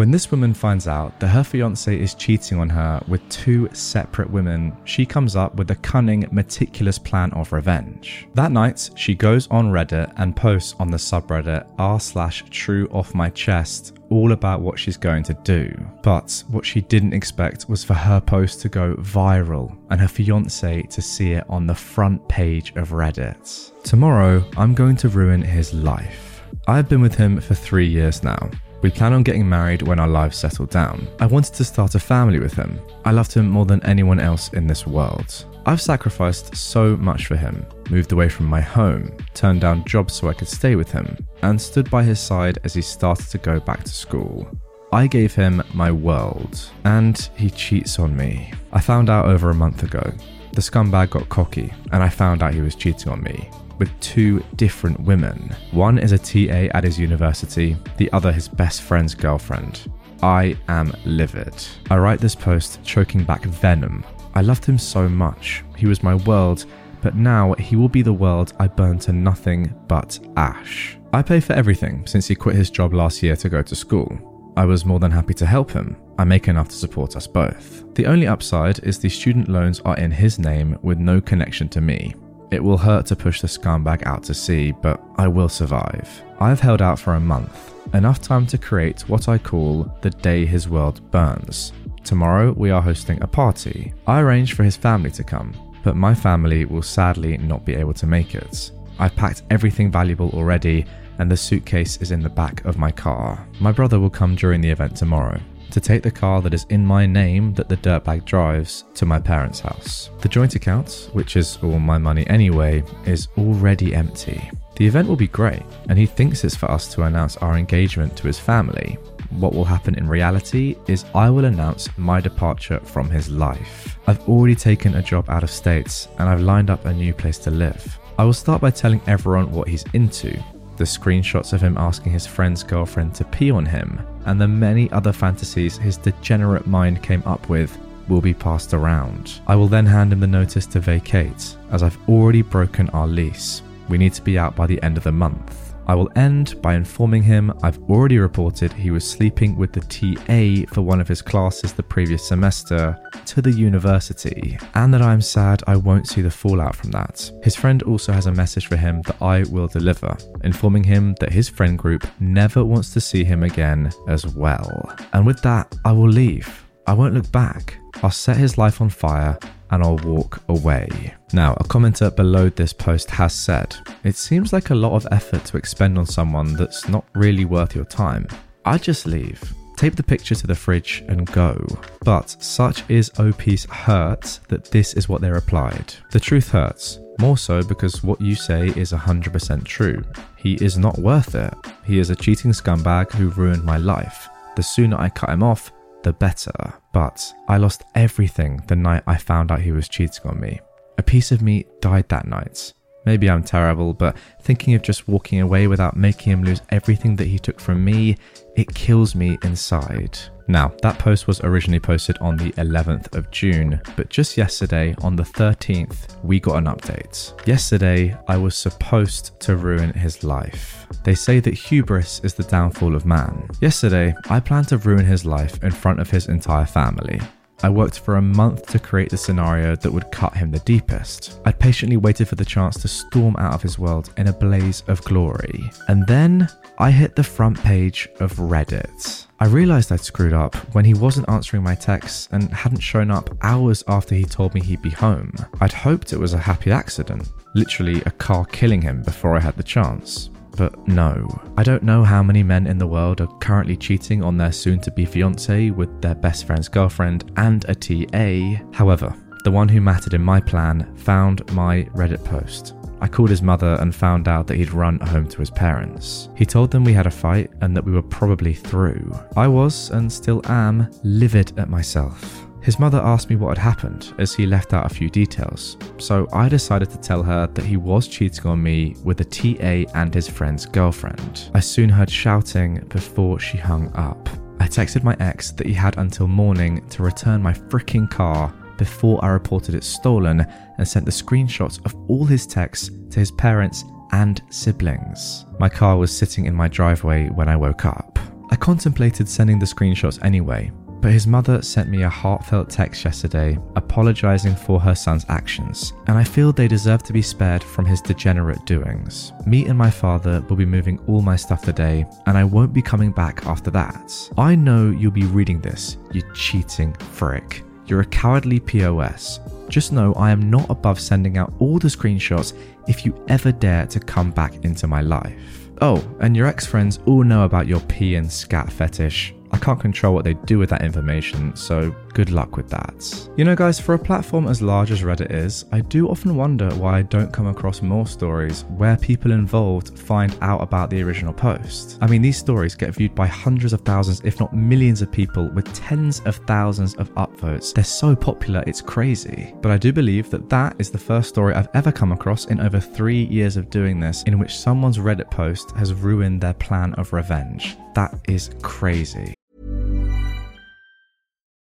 When this woman finds out that her fiance is cheating on her with two separate women, she comes up with a cunning, meticulous plan of revenge. That night, she goes on Reddit and posts on the subreddit r slash true off my chest all about what she's going to do. But what she didn't expect was for her post to go viral and her fiance to see it on the front page of Reddit. Tomorrow, I'm going to ruin his life. I've been with him for three years now. We plan on getting married when our lives settle down. I wanted to start a family with him. I loved him more than anyone else in this world. I've sacrificed so much for him, moved away from my home, turned down jobs so I could stay with him, and stood by his side as he started to go back to school. I gave him my world, and he cheats on me. I found out over a month ago. The scumbag got cocky, and I found out he was cheating on me with two different women. One is a TA at his university, the other his best friend's girlfriend. I am livid. I write this post choking back venom. I loved him so much. He was my world, but now he will be the world I burn to nothing but ash. I pay for everything since he quit his job last year to go to school. I was more than happy to help him. I make enough to support us both. The only upside is the student loans are in his name with no connection to me. It will hurt to push the scumbag out to sea, but I will survive. I've held out for a month, enough time to create what I call the day his world burns. Tomorrow, we are hosting a party. I arranged for his family to come, but my family will sadly not be able to make it. I've packed everything valuable already, and the suitcase is in the back of my car. My brother will come during the event tomorrow to take the car that is in my name that the dirtbag drives to my parents' house. The joint account, which is all my money anyway, is already empty. The event will be great, and he thinks it's for us to announce our engagement to his family. What will happen in reality is I will announce my departure from his life. I've already taken a job out of states and I've lined up a new place to live. I will start by telling everyone what he's into, the screenshots of him asking his friend's girlfriend to pee on him, and the many other fantasies his degenerate mind came up with will be passed around. I will then hand him the notice to vacate, as I've already broken our lease. We need to be out by the end of the month. I will end by informing him I've already reported he was sleeping with the TA for one of his classes the previous semester to the university, and that I'm sad I won't see the fallout from that. His friend also has a message for him that I will deliver, informing him that his friend group never wants to see him again as well. And with that, I will leave. I won't look back. I'll set his life on fire and I'll walk away. Now, a commenter below this post has said, It seems like a lot of effort to expend on someone that's not really worth your time. I'd just leave. Tape the picture to the fridge and go. But such is OP's hurt that this is what they replied. The truth hurts. More so because what you say is 100% true. He is not worth it. He is a cheating scumbag who ruined my life. The sooner I cut him off, the better. But I lost everything the night I found out he was cheating on me. A piece of me died that night. Maybe I'm terrible, but thinking of just walking away without making him lose everything that he took from me, it kills me inside. Now, that post was originally posted on the 11th of June, but just yesterday, on the 13th, we got an update. Yesterday, I was supposed to ruin his life. They say that hubris is the downfall of man. Yesterday, I planned to ruin his life in front of his entire family. I worked for a month to create the scenario that would cut him the deepest. I'd patiently waited for the chance to storm out of his world in a blaze of glory. And then I hit the front page of Reddit. I realized I'd screwed up when he wasn't answering my texts and hadn't shown up hours after he told me he'd be home. I'd hoped it was a happy accident, literally a car killing him before I had the chance. But no, I don't know how many men in the world are currently cheating on their soon to be fiance with their best friend's girlfriend and a TA. However, the one who mattered in my plan found my Reddit post. I called his mother and found out that he'd run home to his parents. He told them we had a fight and that we were probably through. I was, and still am, livid at myself. His mother asked me what had happened as he left out a few details, so I decided to tell her that he was cheating on me with a TA and his friend's girlfriend. I soon heard shouting before she hung up. I texted my ex that he had until morning to return my freaking car before I reported it stolen and sent the screenshots of all his texts to his parents and siblings. My car was sitting in my driveway when I woke up. I contemplated sending the screenshots anyway, but his mother sent me a heartfelt text yesterday apologizing for her son's actions, and I feel they deserve to be spared from his degenerate doings. Me and my father will be moving all my stuff today, and I won't be coming back after that. I know you'll be reading this, you cheating frick. You're a cowardly POS. Just know I am not above sending out all the screenshots if you ever dare to come back into my life. Oh, and your ex friends all know about your pee and scat fetish. Can't control what they do with that information, so good luck with that. You know, guys, for a platform as large as Reddit is, I do often wonder why I don't come across more stories where people involved find out about the original post. I mean, these stories get viewed by hundreds of thousands, if not millions of people with tens of thousands of upvotes. They're so popular, it's crazy. But I do believe that that is the first story I've ever come across in over three years of doing this in which someone's Reddit post has ruined their plan of revenge. That is crazy.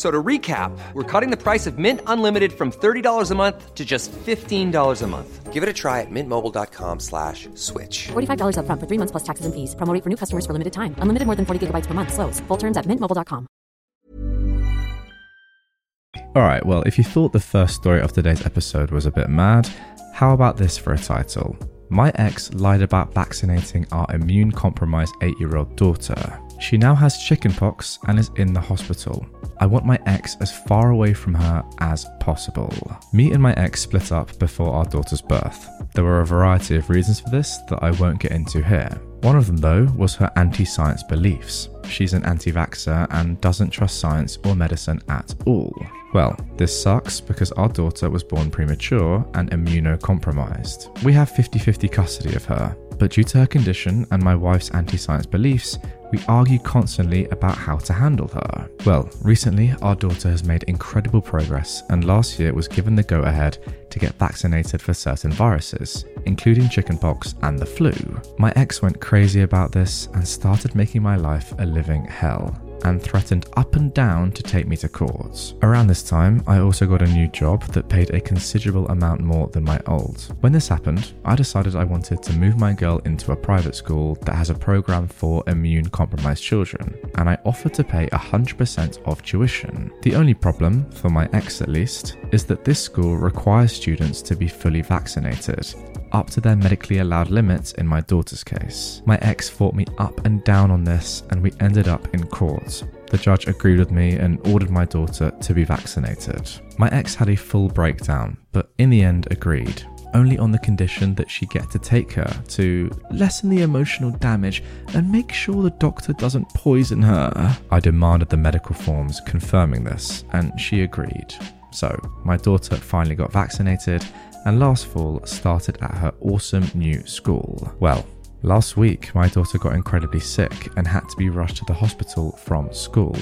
F- So to recap, we're cutting the price of Mint Unlimited from $30 a month to just $15 a month. Give it a try at mintmobile.com slash switch. $45 upfront for three months plus taxes and fees. Promo rate for new customers for limited time. Unlimited more than 40 gigabytes per month. Slows. Full terms at mintmobile.com. Alright, well, if you thought the first story of today's episode was a bit mad, how about this for a title? My ex lied about vaccinating our immune compromised 8 year old daughter. She now has chickenpox and is in the hospital. I want my ex as far away from her as possible. Me and my ex split up before our daughter's birth. There were a variety of reasons for this that I won't get into here. One of them, though, was her anti science beliefs. She's an anti vaxxer and doesn't trust science or medicine at all. Well, this sucks because our daughter was born premature and immunocompromised. We have 50 50 custody of her, but due to her condition and my wife's anti science beliefs, we argue constantly about how to handle her. Well, recently our daughter has made incredible progress and last year was given the go ahead to get vaccinated for certain viruses, including chickenpox and the flu. My ex went crazy about this and started making my life a living hell and threatened up and down to take me to court. Around this time, I also got a new job that paid a considerable amount more than my old. When this happened, I decided I wanted to move my girl into a private school that has a program for immune compromised children, and I offered to pay 100% of tuition. The only problem, for my ex at least, is that this school requires students to be fully vaccinated, up to their medically allowed limits in my daughter's case. My ex fought me up and down on this, and we ended up in court. The judge agreed with me and ordered my daughter to be vaccinated. My ex had a full breakdown, but in the end agreed. Only on the condition that she get to take her to lessen the emotional damage and make sure the doctor doesn't poison her. I demanded the medical forms confirming this, and she agreed. So, my daughter finally got vaccinated and last fall started at her awesome new school. Well, last week my daughter got incredibly sick and had to be rushed to the hospital from school.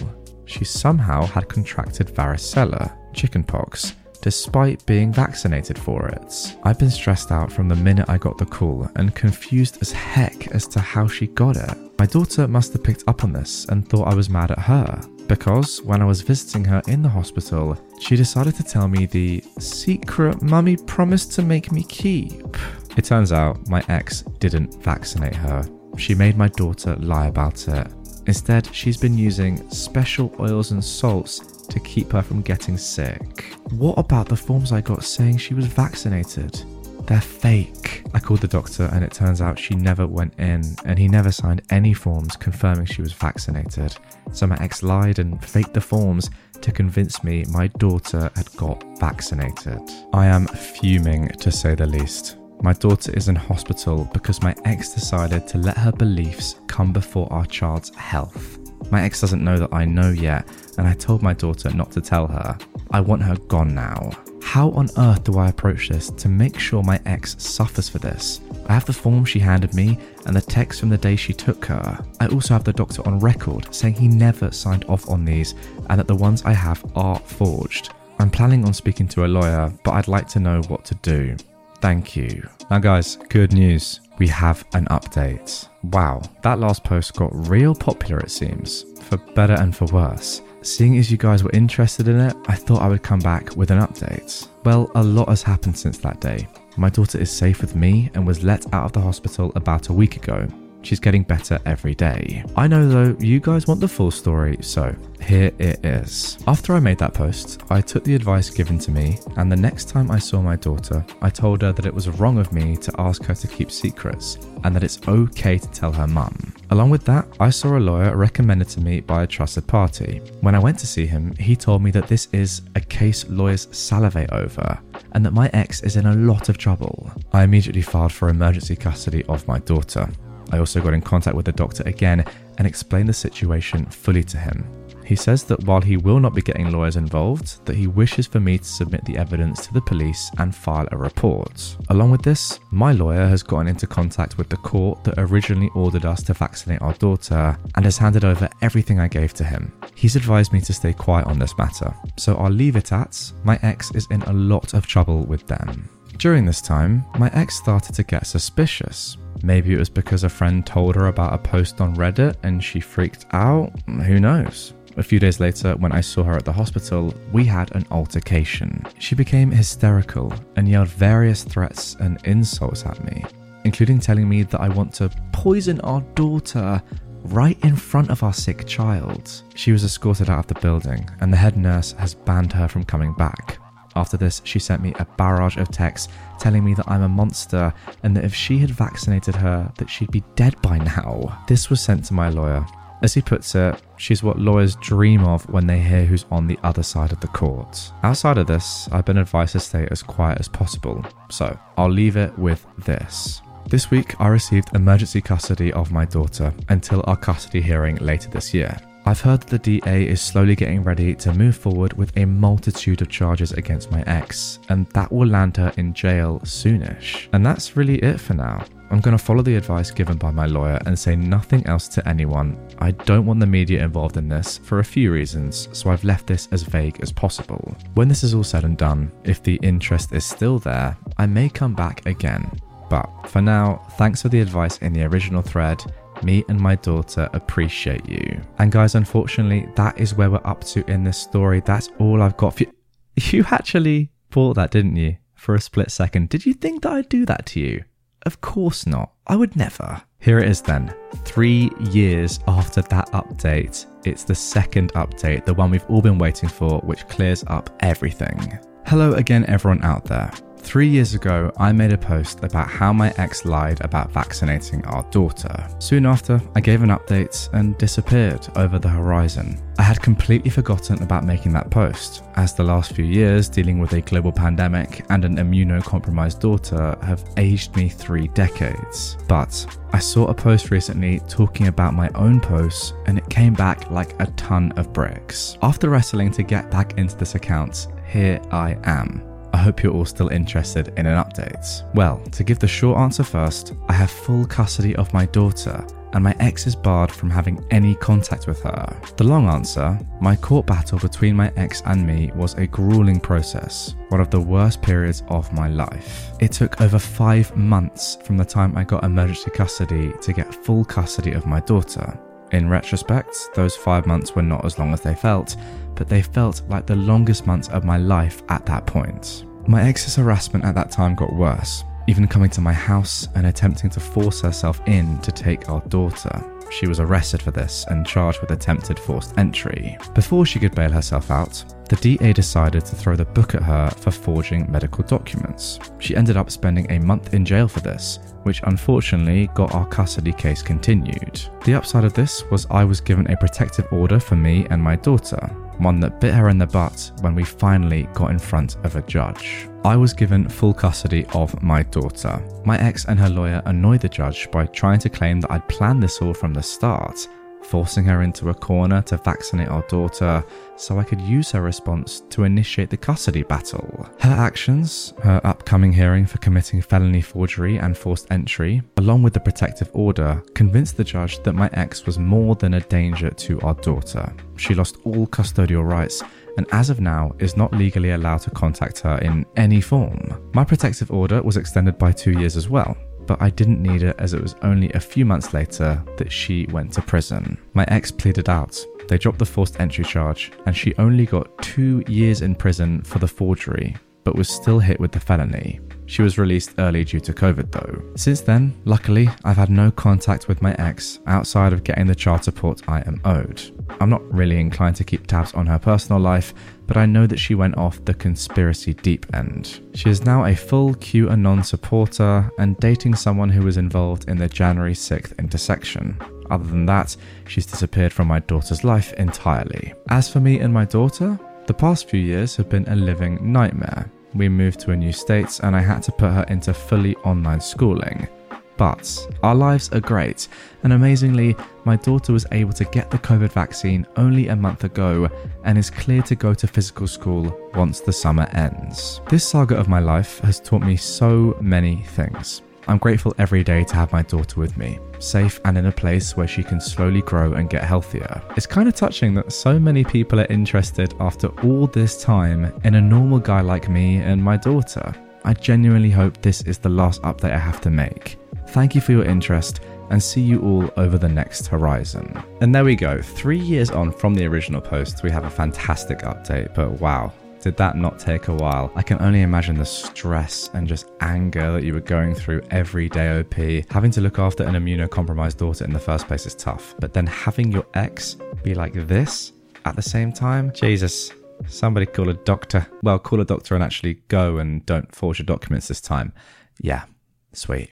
She somehow had contracted varicella, chickenpox, despite being vaccinated for it. I've been stressed out from the minute I got the call and confused as heck as to how she got it. My daughter must have picked up on this and thought I was mad at her. Because when I was visiting her in the hospital, she decided to tell me the secret mummy promised to make me keep. It turns out my ex didn't vaccinate her. She made my daughter lie about it. Instead, she's been using special oils and salts to keep her from getting sick. What about the forms I got saying she was vaccinated? They're fake. I called the doctor and it turns out she never went in and he never signed any forms confirming she was vaccinated. So my ex lied and faked the forms to convince me my daughter had got vaccinated. I am fuming to say the least. My daughter is in hospital because my ex decided to let her beliefs come before our child's health. My ex doesn't know that I know yet, and I told my daughter not to tell her. I want her gone now. How on earth do I approach this to make sure my ex suffers for this? I have the form she handed me and the text from the day she took her. I also have the doctor on record saying he never signed off on these and that the ones I have are forged. I'm planning on speaking to a lawyer, but I'd like to know what to do. Thank you. Now, guys, good news. We have an update. Wow, that last post got real popular, it seems, for better and for worse. Seeing as you guys were interested in it, I thought I would come back with an update. Well, a lot has happened since that day. My daughter is safe with me and was let out of the hospital about a week ago. She's getting better every day. I know though, you guys want the full story, so here it is. After I made that post, I took the advice given to me, and the next time I saw my daughter, I told her that it was wrong of me to ask her to keep secrets, and that it's okay to tell her mum. Along with that, I saw a lawyer recommended to me by a trusted party. When I went to see him, he told me that this is a case lawyers salivate over, and that my ex is in a lot of trouble. I immediately filed for emergency custody of my daughter. I also got in contact with the doctor again and explained the situation fully to him. He says that while he will not be getting lawyers involved, that he wishes for me to submit the evidence to the police and file a report. Along with this, my lawyer has gotten into contact with the court that originally ordered us to vaccinate our daughter and has handed over everything I gave to him. He's advised me to stay quiet on this matter, so I'll leave it at my ex is in a lot of trouble with them. During this time, my ex started to get suspicious. Maybe it was because a friend told her about a post on Reddit and she freaked out. Who knows? A few days later, when I saw her at the hospital, we had an altercation. She became hysterical and yelled various threats and insults at me, including telling me that I want to poison our daughter right in front of our sick child. She was escorted out of the building, and the head nurse has banned her from coming back. After this, she sent me a barrage of texts telling me that I'm a monster and that if she had vaccinated her, that she'd be dead by now. This was sent to my lawyer. As he puts it, she's what lawyers dream of when they hear who's on the other side of the court. Outside of this, I've been advised to stay as quiet as possible, so I'll leave it with this. This week, I received emergency custody of my daughter until our custody hearing later this year. I've heard that the DA is slowly getting ready to move forward with a multitude of charges against my ex, and that will land her in jail soonish. And that's really it for now. I'm going to follow the advice given by my lawyer and say nothing else to anyone. I don't want the media involved in this for a few reasons, so I've left this as vague as possible. When this is all said and done, if the interest is still there, I may come back again. But for now, thanks for the advice in the original thread. Me and my daughter appreciate you. And guys, unfortunately, that is where we're up to in this story. That's all I've got for you. You actually bought that, didn't you? For a split second. Did you think that I'd do that to you? Of course not. I would never. Here it is then. Three years after that update, it's the second update, the one we've all been waiting for, which clears up everything. Hello again, everyone out there. Three years ago, I made a post about how my ex lied about vaccinating our daughter. Soon after, I gave an update and disappeared over the horizon. I had completely forgotten about making that post, as the last few years dealing with a global pandemic and an immunocompromised daughter have aged me three decades. But I saw a post recently talking about my own posts, and it came back like a ton of bricks. After wrestling to get back into this account, here I am. Hope you're all still interested in an update. Well, to give the short answer first, I have full custody of my daughter, and my ex is barred from having any contact with her. The long answer my court battle between my ex and me was a grueling process, one of the worst periods of my life. It took over five months from the time I got emergency custody to get full custody of my daughter. In retrospect, those five months were not as long as they felt, but they felt like the longest months of my life at that point. My ex's harassment at that time got worse. even coming to my house and attempting to force herself in to take our daughter. She was arrested for this and charged with attempted forced entry. Before she could bail herself out, the DA decided to throw the book at her for forging medical documents. She ended up spending a month in jail for this, which unfortunately got our custody case continued. The upside of this was I was given a protective order for me and my daughter, one that bit her in the butt when we finally got in front of a judge. I was given full custody of my daughter. My ex and her lawyer annoyed the judge by trying to claim that I'd planned this all from the start forcing her into a corner to vaccinate our daughter so I could use her response to initiate the custody battle. Her actions, her upcoming hearing for committing felony forgery and forced entry, along with the protective order, convinced the judge that my ex was more than a danger to our daughter. She lost all custodial rights and as of now is not legally allowed to contact her in any form. My protective order was extended by two years as well, but I didn't need it as it was only a few months later that she went to prison. My ex pleaded out. They dropped the forced entry charge, and she only got two years in prison for the forgery, but was still hit with the felony. She was released early due to COVID though. Since then, luckily, I've had no contact with my ex outside of getting the child support I am owed. I'm not really inclined to keep tabs on her personal life, but I know that she went off the conspiracy deep end. She is now a full QAnon supporter and dating someone who was involved in the January 6th intersection. Other than that, she's disappeared from my daughter's life entirely. As for me and my daughter, the past few years have been a living nightmare. We moved to a new state and I had to put her into fully online schooling. But our lives are great, and amazingly, my daughter was able to get the COVID vaccine only a month ago and is clear to go to physical school once the summer ends. This saga of my life has taught me so many things. I'm grateful every day to have my daughter with me, safe and in a place where she can slowly grow and get healthier. It's kind of touching that so many people are interested after all this time in a normal guy like me and my daughter. I genuinely hope this is the last update I have to make. Thank you for your interest and see you all over the next horizon. And there we go, three years on from the original post, we have a fantastic update, but wow, did that not take a while? I can only imagine the stress and just anger that you were going through every day, OP. Having to look after an immunocompromised daughter in the first place is tough, but then having your ex be like this at the same time, Jesus. Somebody call a doctor. Well, call a doctor and actually go and don't forge your documents this time. Yeah, sweet.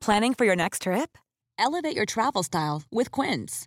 Planning for your next trip? Elevate your travel style with Quince.